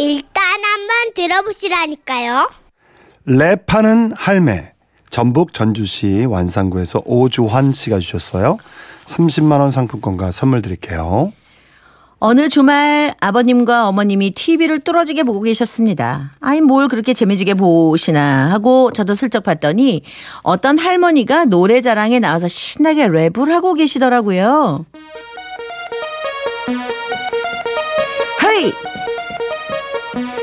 일단 한번 들어보시라니까요. 랩하는 할매. 전북 전주시 완산구에서 오주환 씨가 주셨어요. 30만 원 상품권과 선물 드릴게요. 어느 주말 아버님과 어머님이 TV를 뚫어지게 보고 계셨습니다. 아이 뭘 그렇게 재미지게 보시나 하고 저도 슬쩍 봤더니 어떤 할머니가 노래자랑에 나와서 신나게 랩을 하고 계시더라고요. 헤이!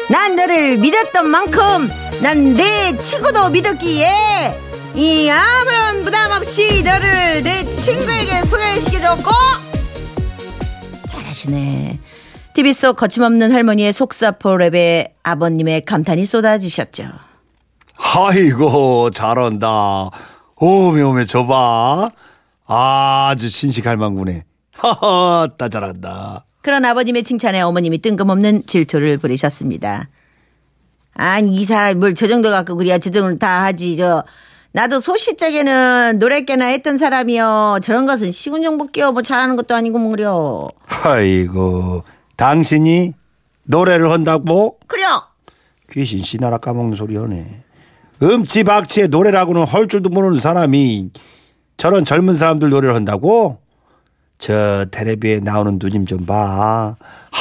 난 너를 믿었던 만큼 난 내 친구도 믿었기에 이 아무런 부담 없이 너를 내 친구에게 소개시켜줬고 잘하시네. TV 속 거침없는 할머니의 속사포 랩에 아버님의 감탄이 쏟아지셨죠. 아이고 잘한다. 오메 오메 저봐. 아주 신식할망구네. 하하 따 잘한다. 그런 아버님의 칭찬에 어머님이 뜬금없는 질투를 부리셨습니다. 아니 이 사람 뭘 저 정도 갖고 그래야 저 정도 다 하지 저 나도 소시적에는 노래깨나 했던 사람이요 저런 것은 시군정복기요 뭐 잘하는 것도 아니고 뭐 그려 아이고 당신이 노래를 한다고? 그려 귀신 씨나라 까먹는 소리 하네. 음치박치의 노래라고는 할 줄도 모르는 사람이 저런 젊은 사람들 노래를 한다고? 저 텔레비에 나오는 누님 좀 봐.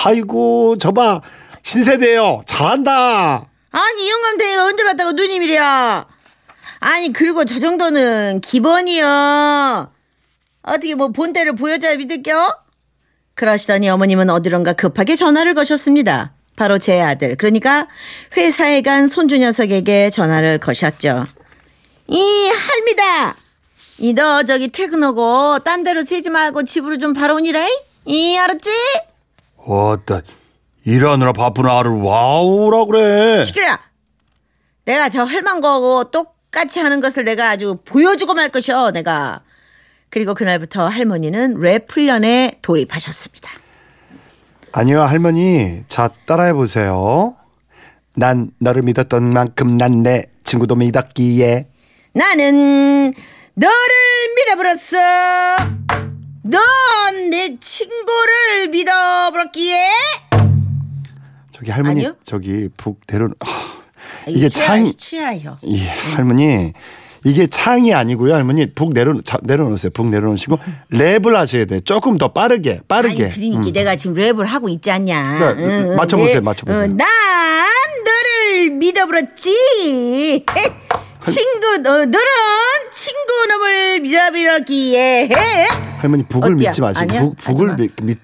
아이고 저 봐. 신세대요. 잘한다. 아니 영감대가 언제 봤다고 누님이랴 아니 그리고 저 정도는 기본이요. 어떻게 뭐 본때를 보여줘야 믿을겨? 그러시더니 어머님은 어디론가 급하게 전화를 거셨습니다. 바로 제 아들. 그러니까 회사에 간 손주 녀석에게 전화를 거셨죠. 이 할미다 이 너 저기 퇴근하고 딴 데로 새지 말고 집으로 좀 바로 오니라 이 알았지? 어따 일하느라 바쁜 아를 와우라 그래. 시끄러. 내가 저 헐만 거고 똑같이 하는 것을 내가 아주 보여주고 말 것이요, 내가. 그리고 그날부터 할머니는 랩 훈련에 돌입하셨습니다. 아니요 할머니 자 따라해 보세요. 난 너를 믿었던 만큼 난 내 친구도 믿었기에 나는 너를 믿어버렸어. 넌 내 친구를 믿어버렸기에. 저기 할머니 아니요? 저기 북 내려 아, 이게 창 취하요. 예, 할머니 이게 창이 아니고요 할머니 북 내려 자, 내려놓으세요 북 내려놓으시고 랩을 하셔야 돼 조금 더 빠르게 빠르게 아니, 그러니까 음. 내가 지금 랩을 하고 있지 않냐. 네, 맞춰보세요, 맞춰보세요. 난 너를 믿어버렸지. 친구, 너, 너는 친구 놈을 믿어버렸기에. 할머니 북을 어때요? 믿지 마시고 아니야? 북, 북을 하지 마. 믿, 믿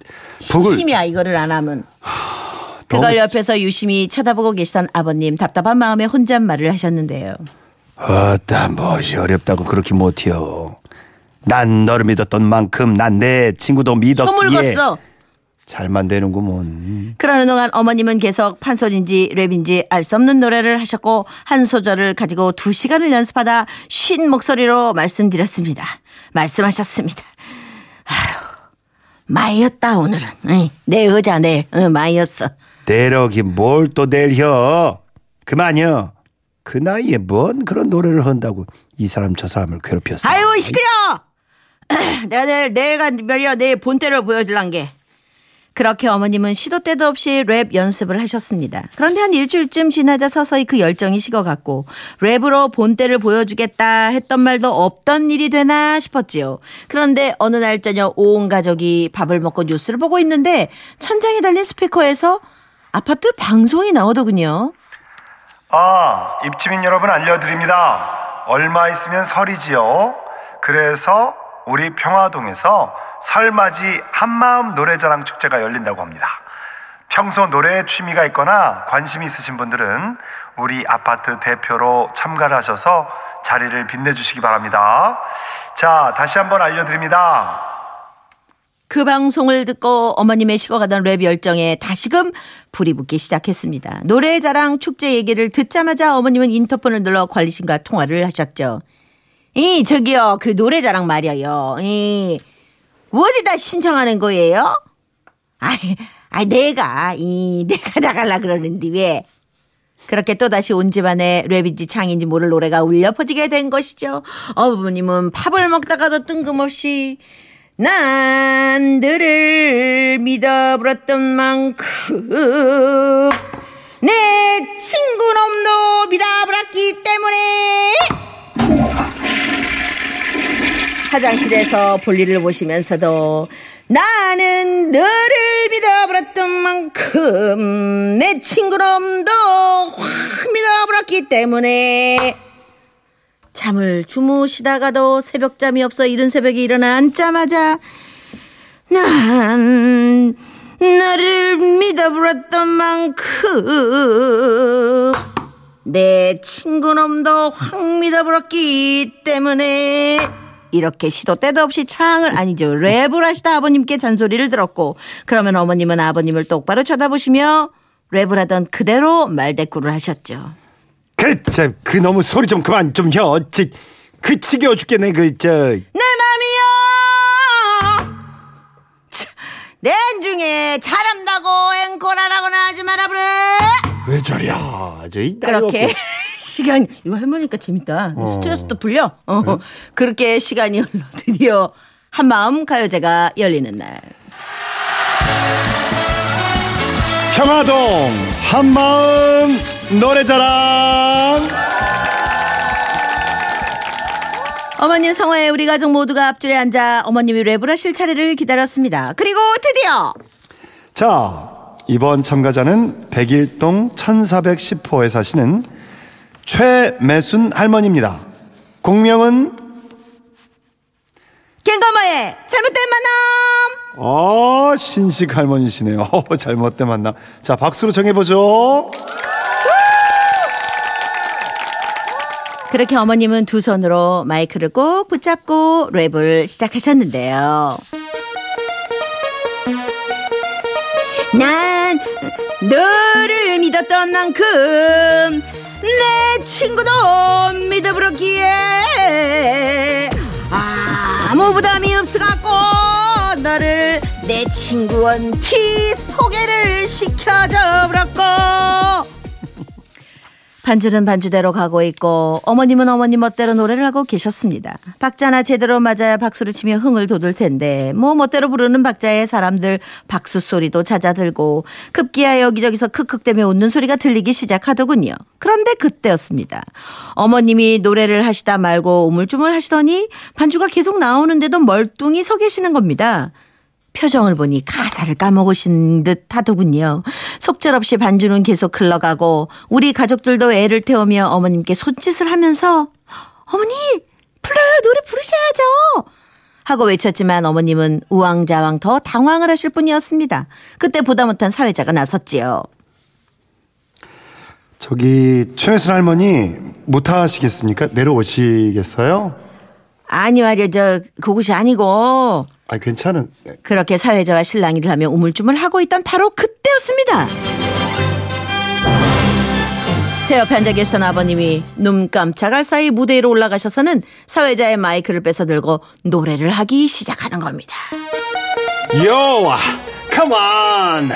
북을 심심이야 이거를 안 하면. 그걸 옆에서 유심히 쳐다보고 계시던 아버님 답답한 마음에 혼잣말을 하셨는데요. 어따 무엇이 어렵다고 그렇게 못해요 난 너를 믿었던 만큼 난 내 친구도 믿었기에 걷어. 잘만 되는구먼 그러는 동안 어머님은 계속 판소리인지 랩인지 알 수 없는 노래를 하셨고 한 소절을 가지고 두 시간을 연습하다 쉰 목소리로 말씀드렸습니다. 말씀하셨습니다. 아휴, 마이였다 오늘은. 응, 내 여자 내 응, 마이였어. 내력이 뭘 또 내려 그만요 그 나이에 뭔 그런 노래를 한다고 이 사람 저 사람을 괴롭혔어 아유 시끄러. 내가 내일 내일가 말이야 내일 본때를 보여줄란게. 그렇게 어머님은 시도 때도 없이 랩 연습을 하셨습니다. 그런데 한 일주일쯤 지나자 서서히 그 열정이 식어갔고 랩으로 본때를 보여주겠다 했던 말도 없던 일이 되나 싶었지요. 그런데 어느 날 저녁 온 가족이 밥을 먹고 뉴스를 보고 있는데 천장에 달린 스피커에서 아파트 방송이 나오더군요. 아, 입주민 여러분 알려드립니다. 얼마 있으면 설이지요. 그래서 우리 평화동에서 설맞이 한마음 노래자랑 축제가 열린다고 합니다. 평소 노래에 취미가 있거나 관심이 있으신 분들은 우리 아파트 대표로 참가를 하셔서 자리를 빛내주시기 바랍니다. 자, 다시 한번 알려드립니다. 그 방송을 듣고 어머님의 식어가던 랩 열정에 다시금 불이 붙기 시작했습니다. 노래 자랑 축제 얘기를 듣자마자 어머님은 인터폰을 눌러 관리신과 통화를 하셨죠. 이 저기요 그 노래 자랑 말이에요. 이 어디다 신청하는 거예요? 아이, 아이 내가 이 내가 나갈라 그러는데 왜? 그렇게 또다시 온 집안에 랩인지 창인지 모를 노래가 울려 퍼지게 된 것이죠. 어머님은 팝을 먹다가도 뜬금없이 난 너를 믿어버렸던 만큼 내 친구 놈도 미다불었기 때문에 화장실에서 볼일을 보시면서도 나는 너를 믿어버렸던 만큼 내 친구 놈도 확 믿어버렸기 때문에 잠을 주무시다가도 새벽잠이 없어 이른 새벽에 일어나 앉자마자 난 너를 믿어버렸던 만큼 내 친구놈도 확 믿어버렸기 때문에 이렇게 시도 때도 없이 창을 아니죠 랩을 하시다 아버님께 잔소리를 들었고 그러면 어머님은 아버님을 똑바로 쳐다보시며 랩을 하던 그대로 말대꾸를 하셨죠. 그, 저, 그 너무 소리 좀 그만 좀 혀. 어찌, 그 지겨워 죽겠네, 그, 저. 내 중에 잘한다고 앵콜하라고나 하지 마라 그래. 왜 저랴. 저, 이 나이 그렇게. 시간 이거 할머니까 재밌다. 어. 스트레스도 풀려. 어, 그렇게 시간이 흘러 드디어 한마음 가요제가 열리는 날. 평화동 한마음 노래자랑. 어머님 성화에 우리 가족 모두가 앞줄에 앉아 어머님이 랩을 하실 차례를 기다렸습니다. 그리고 드디어 자, 이번 참가자는 백일동 1410호에 사시는 최매순 할머니입니다. 공명은 갱가마의 잘못된 만남. 어, 신식 할머니시네요. 어, 잘못된 만남. 자, 박수로 정해보죠. 그렇게 어머님은 두 손으로 마이크를 꼭 붙잡고 랩을 시작하셨는데요. 난 너를 믿었던 만큼 내 친구도 믿어버렸기에 아무 부담이 없어갖고 너를 내 친구한테 소개를 시켜줘 버렸고 반주는 반주대로 가고 있고 어머님은 어머님 멋대로 노래를 하고 계셨습니다. 박자나 제대로 맞아야 박수를 치며 흥을 돋을 텐데 뭐 멋대로 부르는 박자에 사람들 박수 소리도 잦아들고 급기야 여기저기서 크크대며 웃는 소리가 들리기 시작하더군요. 그런데 그때였습니다. 어머님이 노래를 하시다 말고 우물쭈물 하시더니 반주가 계속 나오는데도 멀뚱히 서 계시는 겁니다. 표정을 보니 가사를 까먹으신 듯 하더군요. 속절없이 반주는 계속 흘러가고 우리 가족들도 애를 태우며 어머님께 손짓을 하면서 어머니 불러요 노래 부르셔야죠 하고 외쳤지만 어머님은 우왕좌왕 더 당황을 하실 뿐이었습니다. 그때 보다 못한 사회자가 나섰지요. 저기, 최매순 할머니, 못하시겠습니까? 내려오시겠어요? 아니 말이야 저 그곳이 아니고 아, 괜찮은. 그렇게 사회자와 실랑이를 하며 우물쭈물 하고 있던 바로 그때였습니다. 제 옆에 앉아 계시던 아버님이 눈 깜짝할 사이 무대 위로 올라가셔서는 사회자의 마이크를 뺏어 들고 노래를 하기 시작하는 겁니다. 요와, 컴온.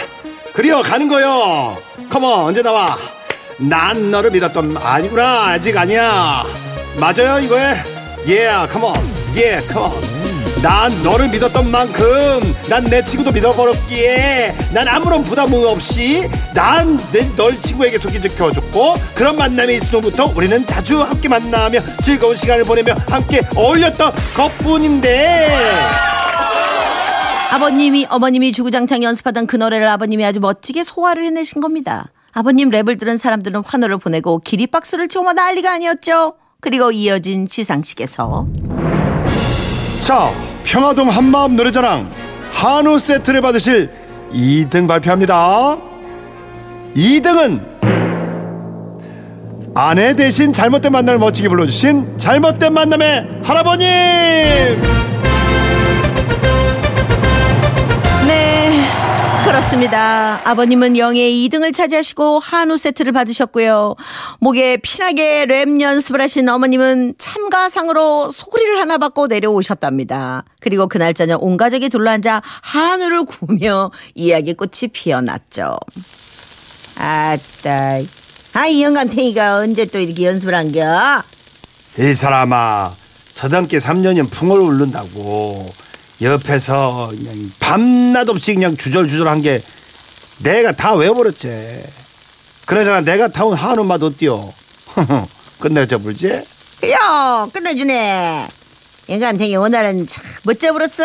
그리어 가는 거요. 컴온, 언제 나와? 난 너를 믿었던 아니구나. 아직 아니야. 맞아요, 이거에? 예, 컴온. 예, 컴온. 난 너를 믿었던 만큼 난 내 친구도 믿어버렸기에 난 아무런 부담 없이 난 널 친구에게 소개시켜줬고 그런 만남이 있으로부터 우리는 자주 함께 만나며 즐거운 시간을 보내며 함께 어울렸던 것뿐인데 아버님이 어머님이 주구장창 연습하던 그 노래를 아버님이 아주 멋지게 소화를 해내신 겁니다. 아버님 랩을 들은 사람들은 환호를 보내고 기립박수를 치고 난리가 아니었죠. 그리고 이어진 시상식에서 자, 평화동 한마음 노래자랑 한우 세트를 받으실 2등 발표합니다. 2등은 아내 대신 잘못된 만남을 멋지게 불러주신 잘못된 만남의 할아버님! 그렇습니다. 아버님은 영예의 2등을 차지하시고 한우 세트를 받으셨고요. 목에 피나게 랩 연습을 하신 어머님은 참가상으로 소리를 하나 받고 내려오셨답니다. 그리고 그날 저녁 온 가족이 둘러앉아 한우를 구우며 이야기 꽃이 피어났죠. 아따, 아, 이 영감탱이가 언제 또 이렇게 연습을 한겨? 이 사람아, 서당께 3년이면 풍어를 울른다고 옆에서 그냥 밤낮 없이 그냥 주절주절 한 게 내가 다 외워버렸지. 그러잖아 내가 타온 한우 맛 어때요? 끝내줘 볼지? 야 끝내주네. 인간탱이 오늘은 참 멋져 불었어.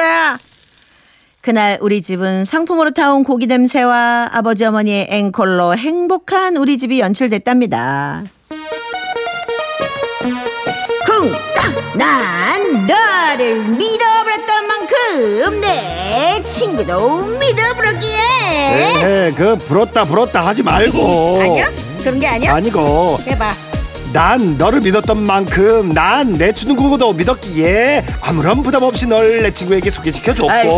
그날 우리 집은 상품으로 타온 고기 냄새와 아버지 어머니의 앵콜로 행복한 우리 집이 연출됐답니다. 쿵딱 난 너를 믿어버렸던 만큼 내 친구도 믿어버렸기에. 에헤 그 부럽다 부럽다 하지 말고. 아니야? 그런 게 아니야? 아니고. 해봐. 난 너를 믿었던 만큼 난 내 친구도 믿었기에 아무런 부담 없이 널 내 친구에게 소개시켜줬고. 알았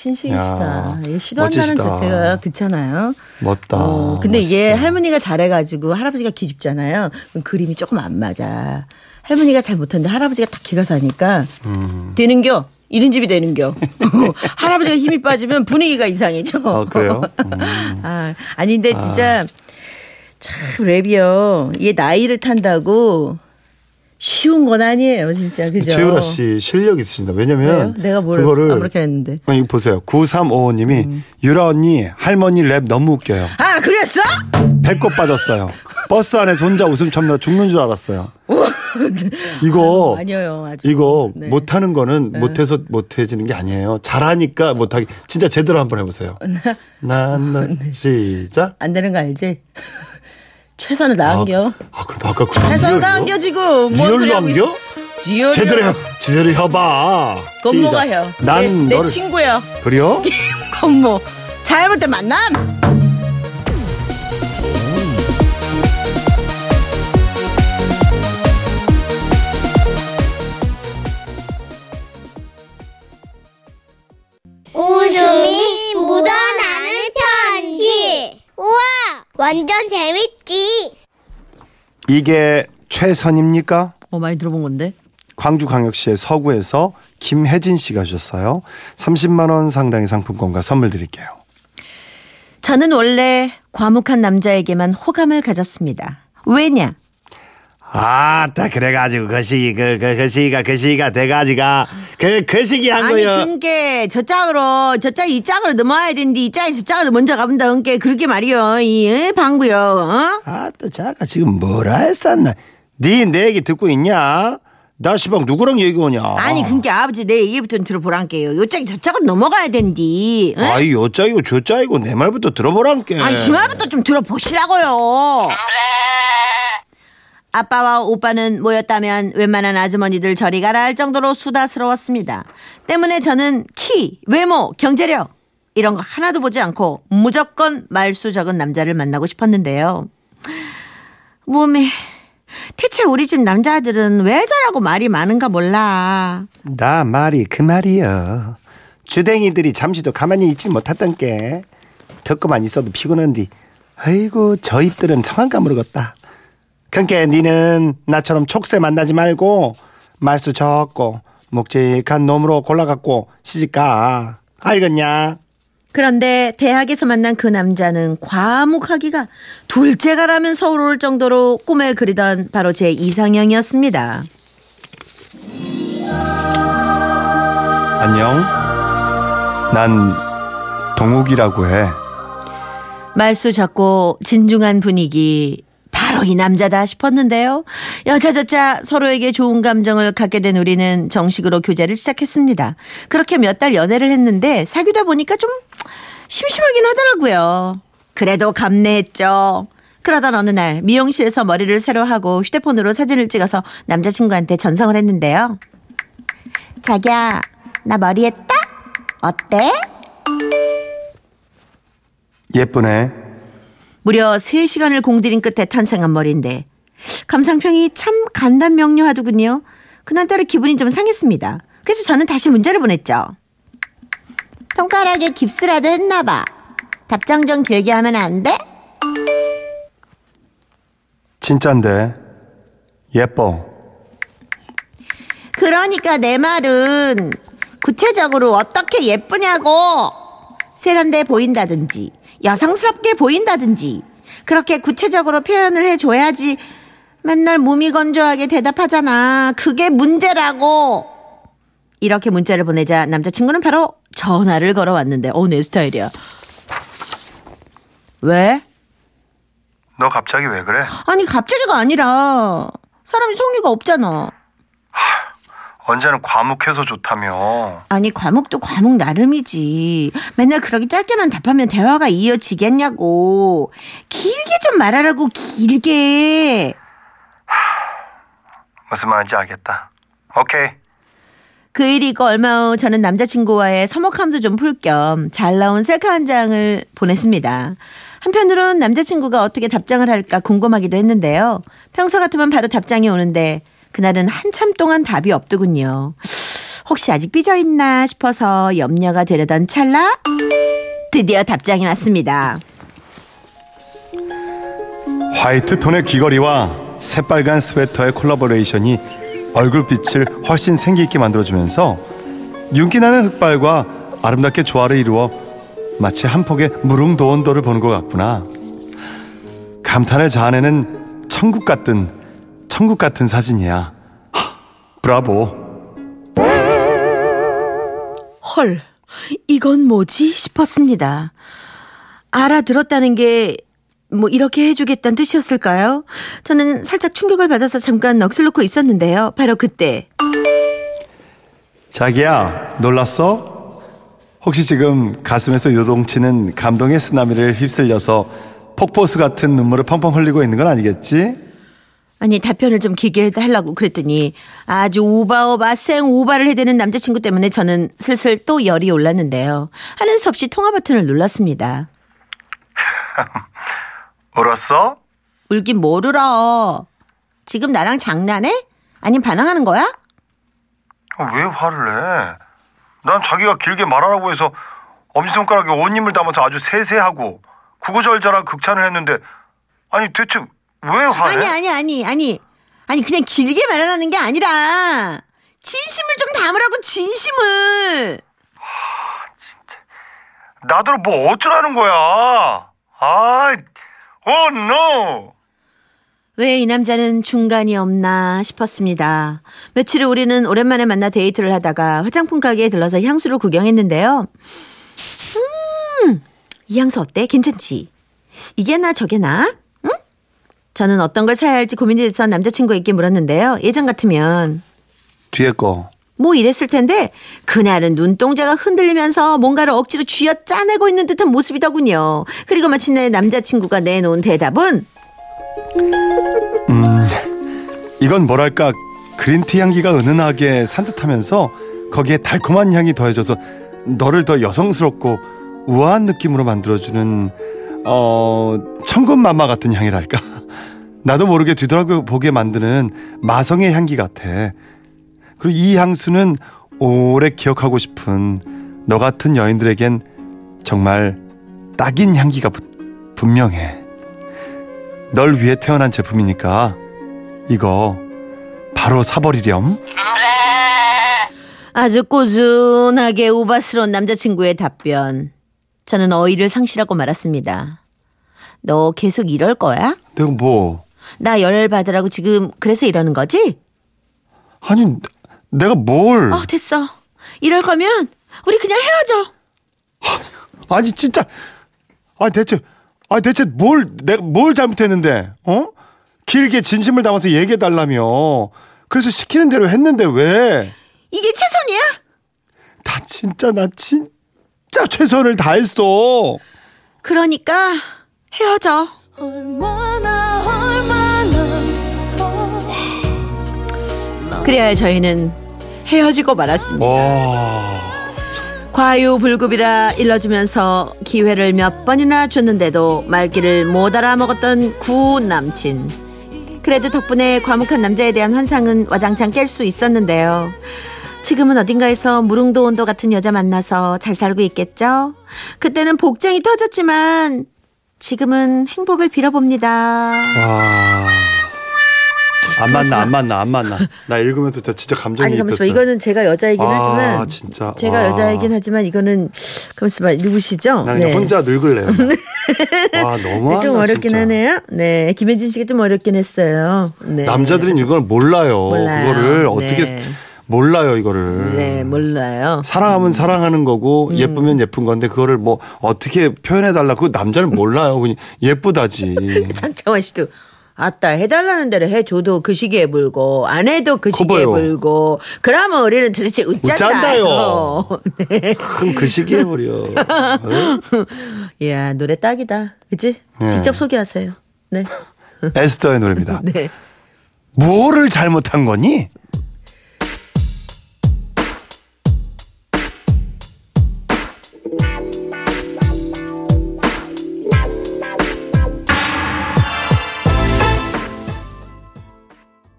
신식이시다. 야, 이 시도한다는 멋지시다. 자체가 그렇잖아요. 멋다 어, 근데 이게 멋있어. 할머니가 잘해가지고 할아버지가 기죽잖아요. 그럼 그림이 조금 안 맞아. 할머니가 잘 못하는데 할아버지가 딱 기가 사니까 음. 되는겨. 이런 집이 되는겨. 할아버지가 힘이 빠지면 분위기가 이상해져. 아, 그래요? 음. 아, 아닌데 진짜 참 랩이요. 얘 나이를 탄다고 쉬운 건 아니에요, 진짜. 그죠? 최유라 씨 실력 있으신다 왜냐면? 내가 뭘 그거를 아무렇게 했는데. 아니 보세요 9355님이 음. 유라 언니 할머니 랩 너무 웃겨요 아, 그랬어? 배꼽 빠졌어요 버스 안에서 혼자 웃음 참느라 죽는 줄 알았어요 이거 아니에요, 아직. 이거 네. 못 하는 거는 못 해서 못 해지는 게 아니에요 잘하니까 못 하기 진짜 제대로 한번 해 보세요 난너 네. 시작 안 되는 거 알지? 최선을 다한겨. 아, 그럼 아까 그 최선을? 다한겨 지금. 뭔 소리 리얼로 하고? 있어? 리얼로. 제대로 해 제대로 해봐 건모가 시작. 혀. 난 내, 내 너를 친구야. 그래요? 건모. 잘못된 만남. 웃음이 묻어나는 편지. 우와, 완전 재밌지. 이게 최선입니까? 어 많이 들어본 건데. 광주광역시의 서구에서 김혜진 씨가 주셨어요. 30만 원 상당의 상품권과 선물 드릴게요. 저는 원래 과묵한 남자에게만 호감을 가졌습니다. 왜냐? 아따 그래가지고 그 시기 그, 그, 그 시기가 그 시기가 돼가지가 그, 그 시기 한 아니 거요. 그게 저 짝으로 저 짝이 이 짝으로 넘어와야 되는데 이 짝이 저 짝으로 먼저 가본다 그게 그렇게 말이요 이 에? 방구요 어? 아따 자가 지금 뭐라 했었나? 네 내 얘기 듣고 있냐? 나 시방 누구랑 얘기하냐? 아니 그게 아버지 내 얘기부터 들어보란게요 요 짝이 저 짝으로 넘어가야 된디 에? 아이 요 짝이고 저 짝이고 내 말부터 들어보란께. 아니 심할부터 좀 들어보시라고요 아빠와 오빠는 모였다면 웬만한 아주머니들 저리 가라 할 정도로 수다스러웠습니다. 때문에 저는 키, 외모, 경제력 이런 거 하나도 보지 않고 무조건 말수 적은 남자를 만나고 싶었는데요. 몸에 대체 우리 집 남자들은 왜 저라고 말이 많은가 몰라. 나 말이 그 말이여. 주댕이들이 잠시도 가만히 있지 못했던 게 듣고만 있어도 피곤한디. 아이고 저 입들은 성한가 모르겠다. 그러니까 니는 나처럼 촉새 만나지 말고 말수 적고 묵직한 놈으로 골라갖고 시집가. 알겠냐? 그런데 대학에서 만난 그 남자는 과묵하기가 둘째가라면 서울 올 정도로 꿈에 그리던 바로 제 이상형이었습니다. 안녕. 난 동욱이라고 해. 말수 작고 진중한 분위기 바로 이 남자다 싶었는데요. 여자저자 서로에게 좋은 감정을 갖게 된 우리는 정식으로 교제를 시작했습니다. 그렇게 몇 달 연애를 했는데 사귀다 보니까 좀 심심하긴 하더라고요. 그래도 감내했죠. 그러던 어느 날 미용실에서 머리를 새로 하고 휴대폰으로 사진을 찍어서 남자친구한테 전송을 했는데요. 자기야, 나 머리 했다? 어때? 예쁘네. 무려 3시간을 공들인 끝에 탄생한 머리인데 감상평이 참 간단 명료하더군요. 그날따라 기분이 좀 상했습니다. 그래서 저는 다시 문자를 보냈죠. 손가락에 깁스라도 했나 봐. 답장 좀 길게 하면 안 돼? 진짠데. 예뻐. 그러니까 내 말은 구체적으로 어떻게 예쁘냐고 세련돼 보인다든지 여성스럽게 보인다든지 그렇게 구체적으로 표현을 해줘야지 맨날 무미건조하게 대답하잖아 그게 문제라고 이렇게 문자를 보내자 남자친구는 바로 전화를 걸어왔는데 어 내 스타일이야. 왜? 너 갑자기 왜 그래? 아니 갑자기가 아니라 사람이 성의가 없잖아. 언제는 과묵해서 좋다며. 아니 과목도 과목 나름이지. 맨날 그렇게 짧게만 답하면 대화가 이어지겠냐고. 길게 좀 말하라고 길게. 무슨 말인지 알겠다. 오케이. 그 일이 있고 얼마 후 저는 남자친구와의 서먹함도 좀 풀 겸 잘 나온 셀카 한 장을 보냈습니다. 한편으론 남자친구가 어떻게 답장을 할까 궁금하기도 했는데요. 평소 같으면 바로 답장이 오는데 그날은 한참 동안 답이 없더군요. 혹시 아직 삐져있나 싶어서 염려가 되려던 찰나 드디어 답장이 왔습니다. 화이트 톤의 귀걸이와 새빨간 스웨터의 콜라보레이션이 얼굴빛을 훨씬 생기 있게 만들어주면서 윤기 나는 흑발과 아름답게 조화를 이루어 마치 한 폭의 무릉도원도를 보는 것 같구나. 감탄을 자아내는 천국 같은 천국 같은 사진이야. 하, 브라보. 헐, 이건 뭐지 싶었습니다. 알아들었다는 게 뭐 이렇게 해주겠다는 뜻이었을까요? 저는 살짝 충격을 받아서 잠깐 넋을 놓고 있었는데요. 바로 그때 자기야, 놀랐어? 혹시 지금 가슴에서 요동치는 감동의 쓰나미를 휩쓸려서 폭포수 같은 눈물을 펑펑 흘리고 있는 건 아니겠지? 아니 답변을 좀 길게 하려고 그랬더니 아주 오바오바 생 오바를 해대는 남자친구 때문에 저는 슬슬 또 열이 올랐는데요. 하는 수 없이 통화 버튼을 눌렀습니다. 울었어? 울긴 뭘 울어. 지금 나랑 장난해? 아니면 반항하는 거야? 어, 왜 화를 내? 난 자기가 길게 말하라고 해서 엄지손가락에 온 힘을 담아서 아주 세세하고 구구절절한 극찬을 했는데 아니 대체 왜 화내? 아니 아니 아니 아니 아니 그냥 길게 말하라는 게 아니라 진심을 좀 담으라고 진심을 나더러 뭐 어쩌라는 거야? 아, oh no. 왜 이 남자는 중간이 없나 싶었습니다. 며칠 후 우리는 오랜만에 만나 데이트를 하다가 화장품 가게에 들러서 향수를 구경했는데요. 음, 이 향수 어때? 괜찮지? 이게 나 저게 나? 응? 저는 어떤 걸 사야 할지 고민이 돼서 남자친구에게 물었는데요. 예전 같으면 뒤에 거. 뭐 이랬을 텐데 그날은 눈동자가 흔들리면서 뭔가를 억지로 쥐어 짜내고 있는 듯한 모습이더군요. 그리고 마침내 남자친구가 내놓은 대답은 이건 뭐랄까 그린티 향기가 은은하게 산뜻하면서 거기에 달콤한 향이 더해져서 너를 더 여성스럽고 우아한 느낌으로 만들어주는 어 천근만마 같은 향이랄까 나도 모르게 뒤돌아보게 만드는 마성의 향기 같아 그리고 이 향수는 오래 기억하고 싶은 너 같은 여인들에겐 정말 딱인 향기가 부- 분명해 널 위해 태어난 제품이니까 이거 바로 사버리렴. 아주 꾸준하게 우바스러운 남자친구의 답변. 저는 어이를 상실하고 말았습니다. 너 계속 이럴 거야? 내가 뭐 나 열받으라고 지금 그래서 이러는 거지? 아니 내가 뭘 어, 됐어. 이럴 거면 우리 그냥 헤어져. 아니 진짜 아 대체 아 대체 뭘 내가 뭘 잘못했는데 어 길게 진심을 담아서 얘기해 달라며 그래서 시키는 대로 했는데 왜나 이게 최선이야? 진짜 나 진짜 최선을 다했어 그러니까 헤어져. 얼마나 얼마나 더 그래야 저희는 헤어지고 말았습니다. 와 과유불급이라 일러주면서 기회를 몇 번이나 줬는데도 말귀를 못 알아먹었던 구 남친. 그래도 덕분에 과묵한 남자에 대한 환상은 와장창 깰 수 있었는데요. 지금은 어딘가에서 무릉도원도 같은 여자 만나서 잘 살고 있겠죠? 그때는 복장이 터졌지만 지금은 행복을 빌어봅니다. 와. 안 만나 안 만나 안 만나 나 읽으면서 저 진짜 감정이 아니 가만있어 봐. 입혔어 이거는 제가 여자이긴 아, 하지만 진짜. 제가 와. 여자이긴 하지만 이거는 가만있어 봐 누구시죠? 나 그냥 혼자 늙을래요 와 너무하다 네, 좀 어렵긴 진짜. 하네요. 네, 김혜진 씨가 좀 어렵긴 했어요. 네. 남자들은 이걸 몰라요. 몰라요. 그거를 네. 어떻게 몰라요 이거를. 네, 몰라요. 사랑하면 사랑하는 거고 예쁘면 예쁜 건데 그거를 뭐 어떻게 표현해 달라 그 남자는 몰라요. 그냥 예쁘다지. 장창원 씨도 아따 해달라는 대로 해줘도 그 시기에 물고 안 해도 그 시기에 커버요. 물고 그러면 우리는 도대체 웃잔다요. 웃잔다요. 네. 큰그 시기에 버려. 어? 이야 노래 딱이다. 그치? 네. 직접 소개하세요. 네. 에스더의 노래입니다. 네. 뭐를 잘못한 거니?